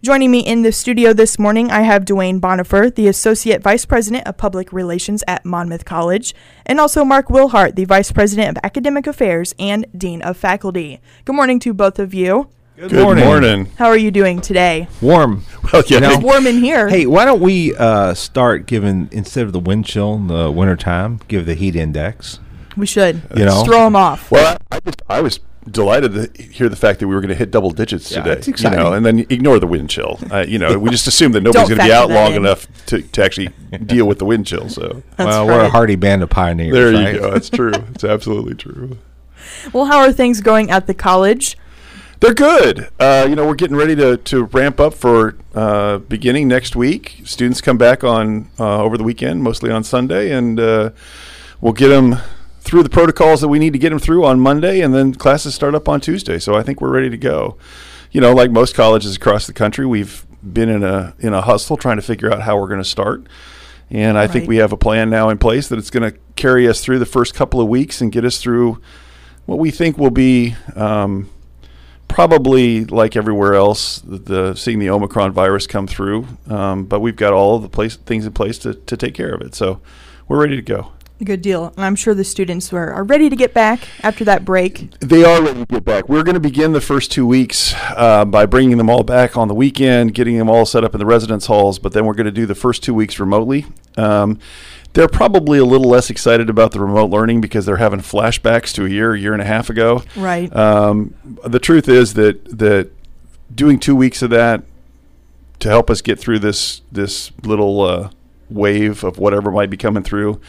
Joining me in the studio this morning, I have Duane Bonifer, the Associate Vice President of Public Relations at Monmouth College, and also Mark Willhardt, the Vice President of Academic Affairs and Dean of Faculty. Good morning to both of you. Good, morning. morning. How are you doing today? Warm. Well, yeah, You know- It's warm in here. Hey, why don't we uh, start giving instead of the wind chill in the wintertime, give the heat index? we should. You know? Just throw them off. Well, I, I just I was delighted to hear the fact that we were going to hit double digits Yeah, today. it's You know, and then ignore the wind chill. Uh, you know, we just assume that nobody's going to be out long in. enough to, to actually deal with the wind chill. So That's well, we're a right. hardy band of pioneers. there right? you go. That's true. It's absolutely true. Well, how are things going at the college? They're good. Uh, you know, we're getting ready to, to ramp up for uh, beginning next week. Students come back on uh, over the weekend, mostly on Sunday, and uh, we'll get them through the protocols that we need to get them through on Monday, and then classes start up on Tuesday. So I think we're ready to go. You know, like most colleges across the country, we've been in a in a hustle trying to figure out how we're going to start. And I think we have a plan now in place that it's going to carry us through the first couple of weeks and get us through what we think will be um, probably like everywhere else, the, the seeing the Omicron virus come through. Um, but we've got all of the place things in place to, to take care of it. So we're ready to go. Good deal. And I'm sure the students are, are ready to get back after that break. They are ready to get back. We're going to begin the first two weeks uh, by bringing them all back on the weekend, getting them all set up in the residence halls. But then we're going to do the first two weeks remotely. Um, they're probably a little less excited about the remote learning because they're having flashbacks to a year, a year and a half ago. Right. Um, the truth is that that doing two weeks of that to help us get through this this little uh, wave of whatever might be coming through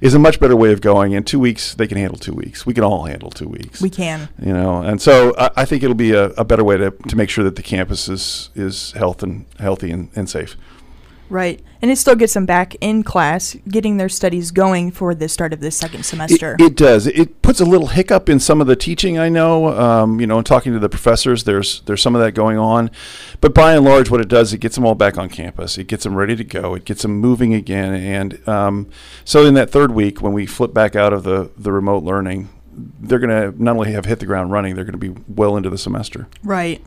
is a much better way of going. In two weeks, they can handle two weeks. We can all handle two weeks. we can. you know, and so I, I think it'll be a, a better way to, to make sure that the campus is is health and healthy and, and safe. Right. And it still gets them back in class, getting their studies going for the start of the second semester. It, it does. It puts a little hiccup in some of the teaching. I know. Um, you know, in talking to the professors, there's there's some of that going on, but by and large, what it does, it gets them all back on campus. It gets them ready to go. It gets them moving again. And um, so, in that third week, when we flip back out of the the remote learning, they're going to not only have hit the ground running, they're going to be well into the semester. right.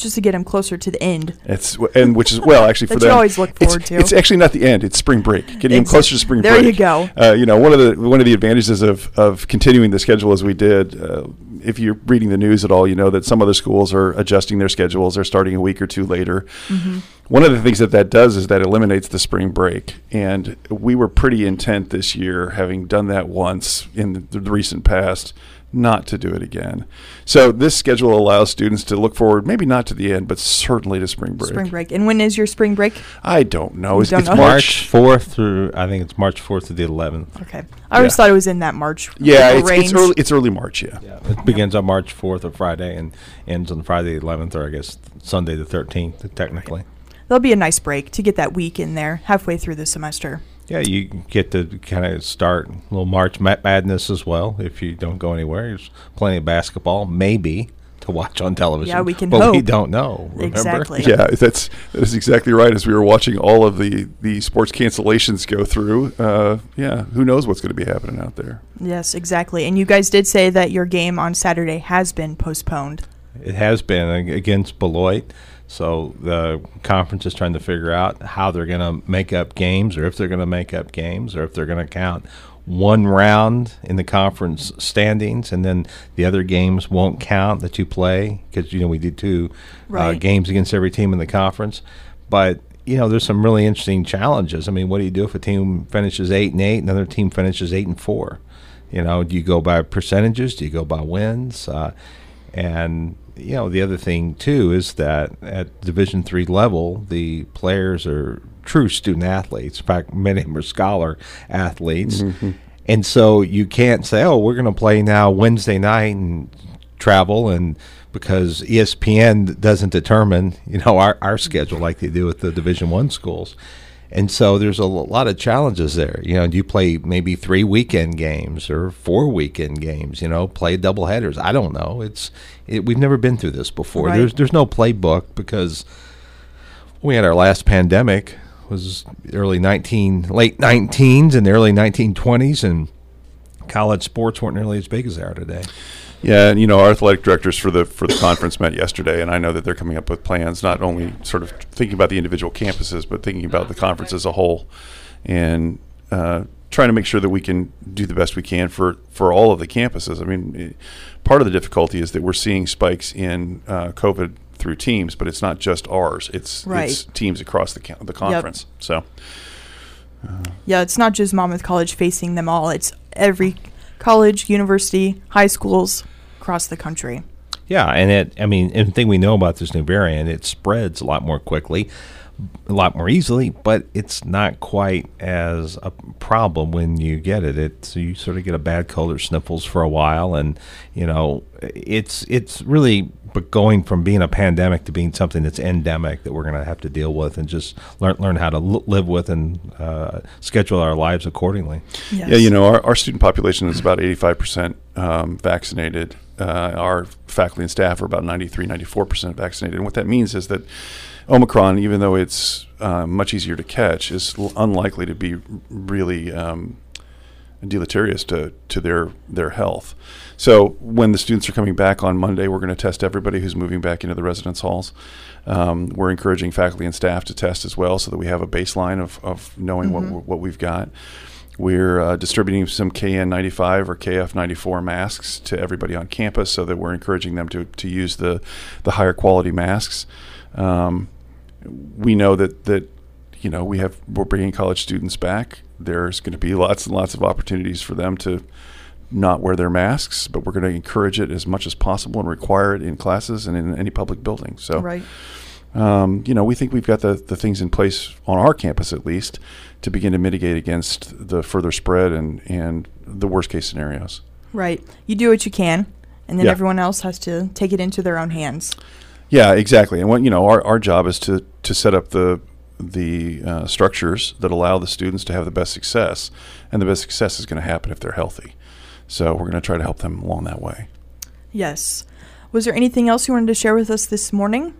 Just to get them closer to the end. It's and which is well actually for That you always look it's- forward to. It's actually not the end. It's spring break. Getting them Exact- closer to spring there break. There you go. Uh, you know, one of the one of the advantages of of continuing the schedule as we did. Uh, if you're reading the news at all, you know that some other schools are adjusting their schedules. They're starting a week or two later. Mm-hmm. One of the things that that does is that eliminates the spring break, and we were pretty intent this year, having done that once in the recent past, not to do it again. So this schedule allows students to look forward, maybe not to the end, but certainly to spring break. Spring break. And when is your spring break? I don't know. You It's, don't it's know? March March. 4th through, I think it's March 4th to the 11th. Okay. I always Yeah. thought it was in that March Yeah, range. it's, it's early. It's early March. Yeah. Yeah. It begins on March 4th or Friday and ends on Friday the 11th or I guess Sunday the 13th, technically. There'll be a nice break to get that week in there halfway through the semester. Yeah, you get to kind of start a little March Madness as well if you don't go anywhere. There's plenty of basketball, maybe, to watch on television. Yeah, we can but we don't know. Remember? Exactly. Yeah, that's that is exactly right. As we were watching all of the the sports cancellations go through, uh, yeah, who knows what's going to be happening out there? Yes, exactly. And you guys did say that your game on Saturday has been postponed. It has been against Beloit. So the conference is trying to figure out how they're going to make up games, or if they're going to make up games, or if they're going to count one round in the conference standings, and then the other games won't count that you play because you know we did two uh, games against every team in the conference. But you know, there's some really interesting challenges. I mean, what do you do if a team finishes eight and eight, and another team finishes eight and four? You know, do you go by percentages? Do you go by wins? Uh, and you know, the other thing too is that at Division three level, the players are true student athletes. In fact, many of them are scholar athletes, mm-hmm. and so you can't say, "Oh, we're going to play now Wednesday night and travel," and because ESPN doesn't determine, you know, our, our schedule like they do with the Division One schools. And so there's a lot of challenges there. You know, do you play maybe three weekend games or four weekend games? You know, play double headers. I don't know. It's it, we've never been through this before. Right. There's there's no playbook because we had our last pandemic was early 19 late 19s and the early 1920s and college sports weren't nearly as big as they are today. Yeah, and you know our athletic directors for the for the conference met yesterday, and I know that they're coming up with plans, not only sort of thinking about the individual campuses, but thinking about the conference as a whole, and uh, trying to make sure that we can do the best we can for for all of the campuses. I mean, it, part of the difficulty is that we're seeing spikes in uh, COVID through teams, but it's not just ours; it's Right. it's teams across the the conference. So. Yeah, it's not just Monmouth College facing them all. It's every college, university, high schools across the country. Yeah, and it. I mean, and the thing we know about this new variant, it spreads a lot more quickly, a lot more easily, but it's not quite as a problem when you get it. It's you sort of get a bad cold or sniffles for a while, and you know, it's it's really but going from being a pandemic to being something that's endemic that we're going to have to deal with and just learn learn how to l- live with and uh, schedule our lives accordingly. Yes. Yeah, you know, our, our student population is about 85% um, vaccinated. Uh, our faculty and staff are about 93, 94% vaccinated. And what that means is that Omicron, even though it's uh, much easier to catch, is l- unlikely to be really um, deleterious to, to their, their health. So when the students are coming back on Monday, we're going to test everybody who's moving back into the residence halls. Um, we're encouraging faculty and staff to test as well so that we have a baseline of, of knowing what, what we've got. We're uh, distributing some KN95 or KF94 masks to everybody on campus so that we're encouraging them to, to use the, the higher quality masks. Um, we know that, that you know we have we're bringing college students back. There's going to be lots and lots of opportunities for them to not wear their masks, but we're going to encourage it as much as possible and require it in classes and in any public building. So right. um, you know, we think we've got the, the things in place on our campus at least to begin to mitigate against the further spread and, and the worst case scenarios. Right. You do what you can, and then Yeah. everyone else has to take it into their own hands. Yeah, exactly. And what you know, our, our job is to, to set up the the uh, structures that allow the students to have the best success, and the best success is going to happen if they're healthy. So we're going to try to help them along that way. Yes. Was there anything else you wanted to share with us this morning?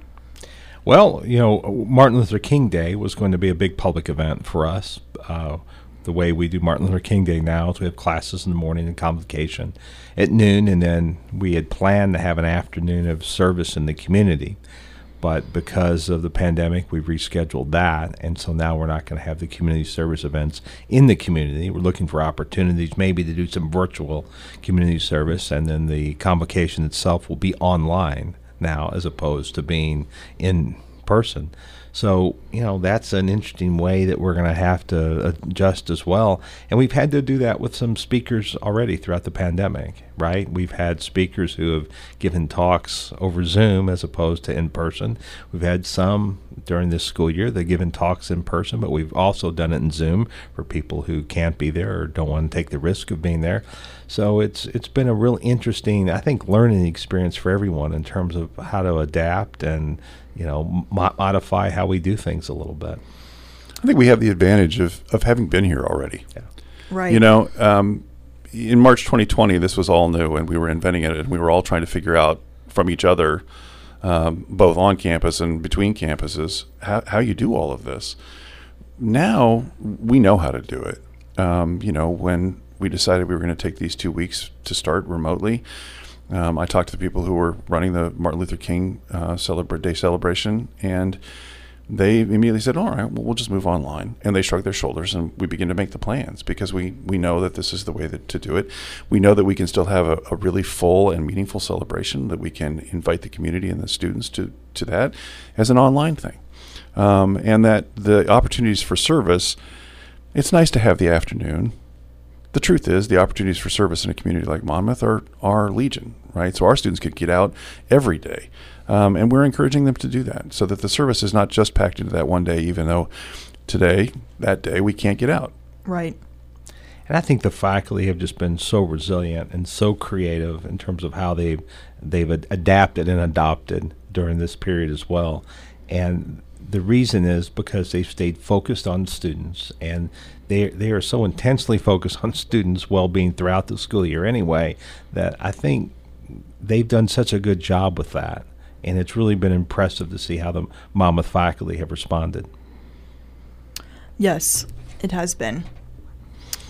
Well, you know, Martin Luther King Day was going to be a big public event for us. Uh, the way we do Martin Luther King Day now is we have classes in the morning and convocation at noon, and then we had planned to have an afternoon of service in the community. But because of the pandemic, we've rescheduled that, and so now we're not going to have the community service events in the community. We're looking for opportunities, maybe to do some virtual community service, and then the convocation itself will be online now as opposed to being in person. So, you know, that's an interesting way that we're going to have to adjust as well. And we've had to do that with some speakers already throughout the pandemic, right? We've had speakers who have given talks over Zoom as opposed to in person. We've had some during this school year that have given talks in person, but we've also done it in Zoom for people who can't be there or don't want to take the risk of being there. So it's it's been a real interesting, I think, learning experience for everyone in terms of how to adapt and you know mo- modify how we do things a little bit. I think we have the advantage of, of having been here already. Right. You know, um, in March 2020, this was all new, and we were inventing it, and we were all trying to figure out from each other, um, both on campus and between campuses, how, how you do all of this. Now we know how to do it. Um, you know, when we decided we were going to take these two weeks to start remotely, um, I talked to the people who were running the Martin Luther King uh, celebra- Day celebration, and they immediately said, "All right, well, we'll just move online." And they shrugged their shoulders, and we begin to make the plans because we we know that this is the way that, to do it. We know that we can still have a, a really full and meaningful celebration. That we can invite the community and the students to to that as an online thing, um, and that the opportunities for service. It's nice to have the afternoon. The truth is, the opportunities for service in a community like Monmouth are are legion, right? So our students could get out every day. Um, and we're encouraging them to do that so that the service is not just packed into that one day, even though today, that day, we can't get out. right. And I think the faculty have just been so resilient and so creative in terms of how they've they've ad- adapted and adopted during this period as well. And the reason is because they've stayed focused on students and they they are so intensely focused on students' well-being throughout the school year anyway that I think they've done such a good job with that. And it's really been impressive to see how the Monmouth faculty have responded. Yes, it has been.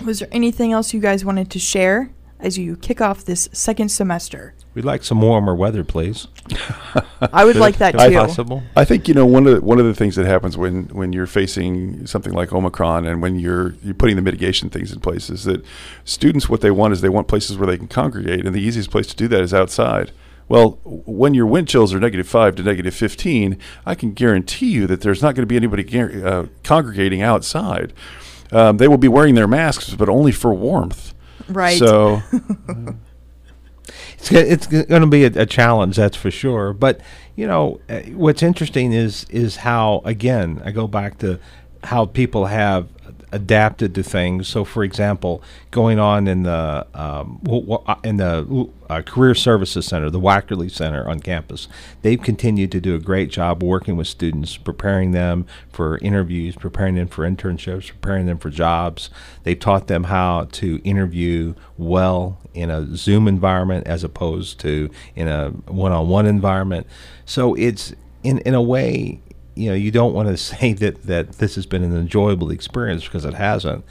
Was there anything else you guys wanted to share as you kick off this second semester? We'd like some warmer weather, please. I would like that too. possible. I think you know one of the, one of the things that happens when when you're facing something like Omicron and when you're you're putting the mitigation things in place is that students what they want is they want places where they can congregate and the easiest place to do that is outside. Well, when your wind chills are negative five to negative fifteen, I can guarantee you that there's not going to be anybody gar- uh, congregating outside. Um, they will be wearing their masks, but only for warmth. Right. So It's it's going to be a, a challenge, that's for sure. But you know, uh, what's interesting is is how again I go back to how people have adapted to things. So, for example, going on in the um, uh, in the uh, Career Services Center, the Wackerle Center on campus, they've continued to do a great job working with students, preparing them for interviews, preparing them for internships, preparing them for jobs. They've taught them how to interview well in a Zoom environment as opposed to in a one-on-one environment. So it's in in a way you know you don't want to say that that this has been an enjoyable experience because it hasn't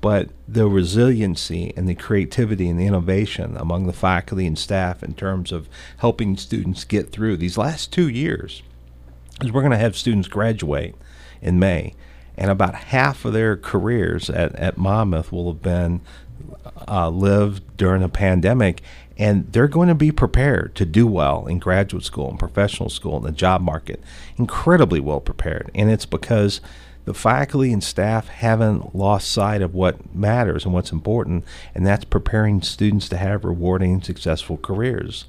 but the resiliency and the creativity and the innovation among the faculty and staff in terms of helping students get through these last two years is we're going to have students graduate in May and about half of their careers at, at Monmouth will have been uh, lived during a pandemic, and they're going to be prepared to do well in graduate school and professional school and the job market. Incredibly well prepared, and it's because the faculty and staff haven't lost sight of what matters and what's important, and that's preparing students to have rewarding, successful careers.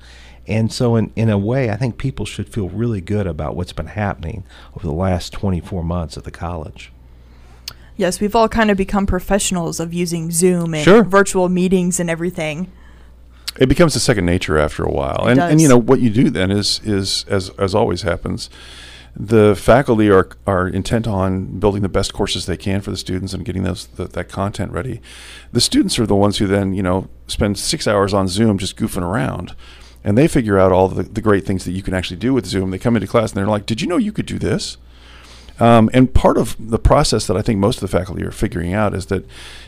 And so, in, in a way, I think people should feel really good about what's been happening over the last 24 months at the college. yes, we've all kind of become professionals of using Zoom and Sure. virtual meetings and everything. It becomes a second nature after a while. It and and you know what you do then is is as as always happens, the faculty are are intent on building the best courses they can for the students and getting those the, that content ready. The students are the ones who then you know spend six hours on Zoom just goofing around. And they figure out all the, the great things that you can actually do with Zoom. They come into class and they're like, "Did you know you could do this?" Um, and part of the process that I think most of the faculty are figuring out is that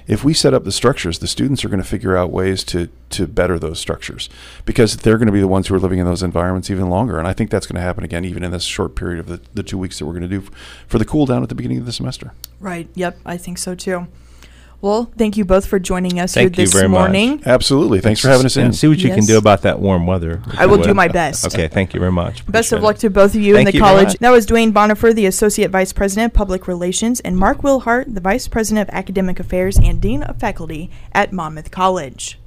if we set up the structures, the students are going to figure out ways to to better those structures because they're going to be the ones who are living in those environments even longer. And I think that's going to happen again, even in this short period of the, the two weeks that we're going to do for the cool down at the beginning of the semester. Right. Yep. I think so too. Well, thank you both for joining us Thank here you this very much. morning. Absolutely. Thanks for having us in. And see what you can do about that warm weather. I will do my best. Okay, thank you very much. Best of luck it. to both of you Thank in the you very college. much. That was Duane Bonifer, the Associate Vice President of Public Relations, and Mark Willhardt, the Vice President of Academic Affairs and Dean of Faculty at Monmouth College.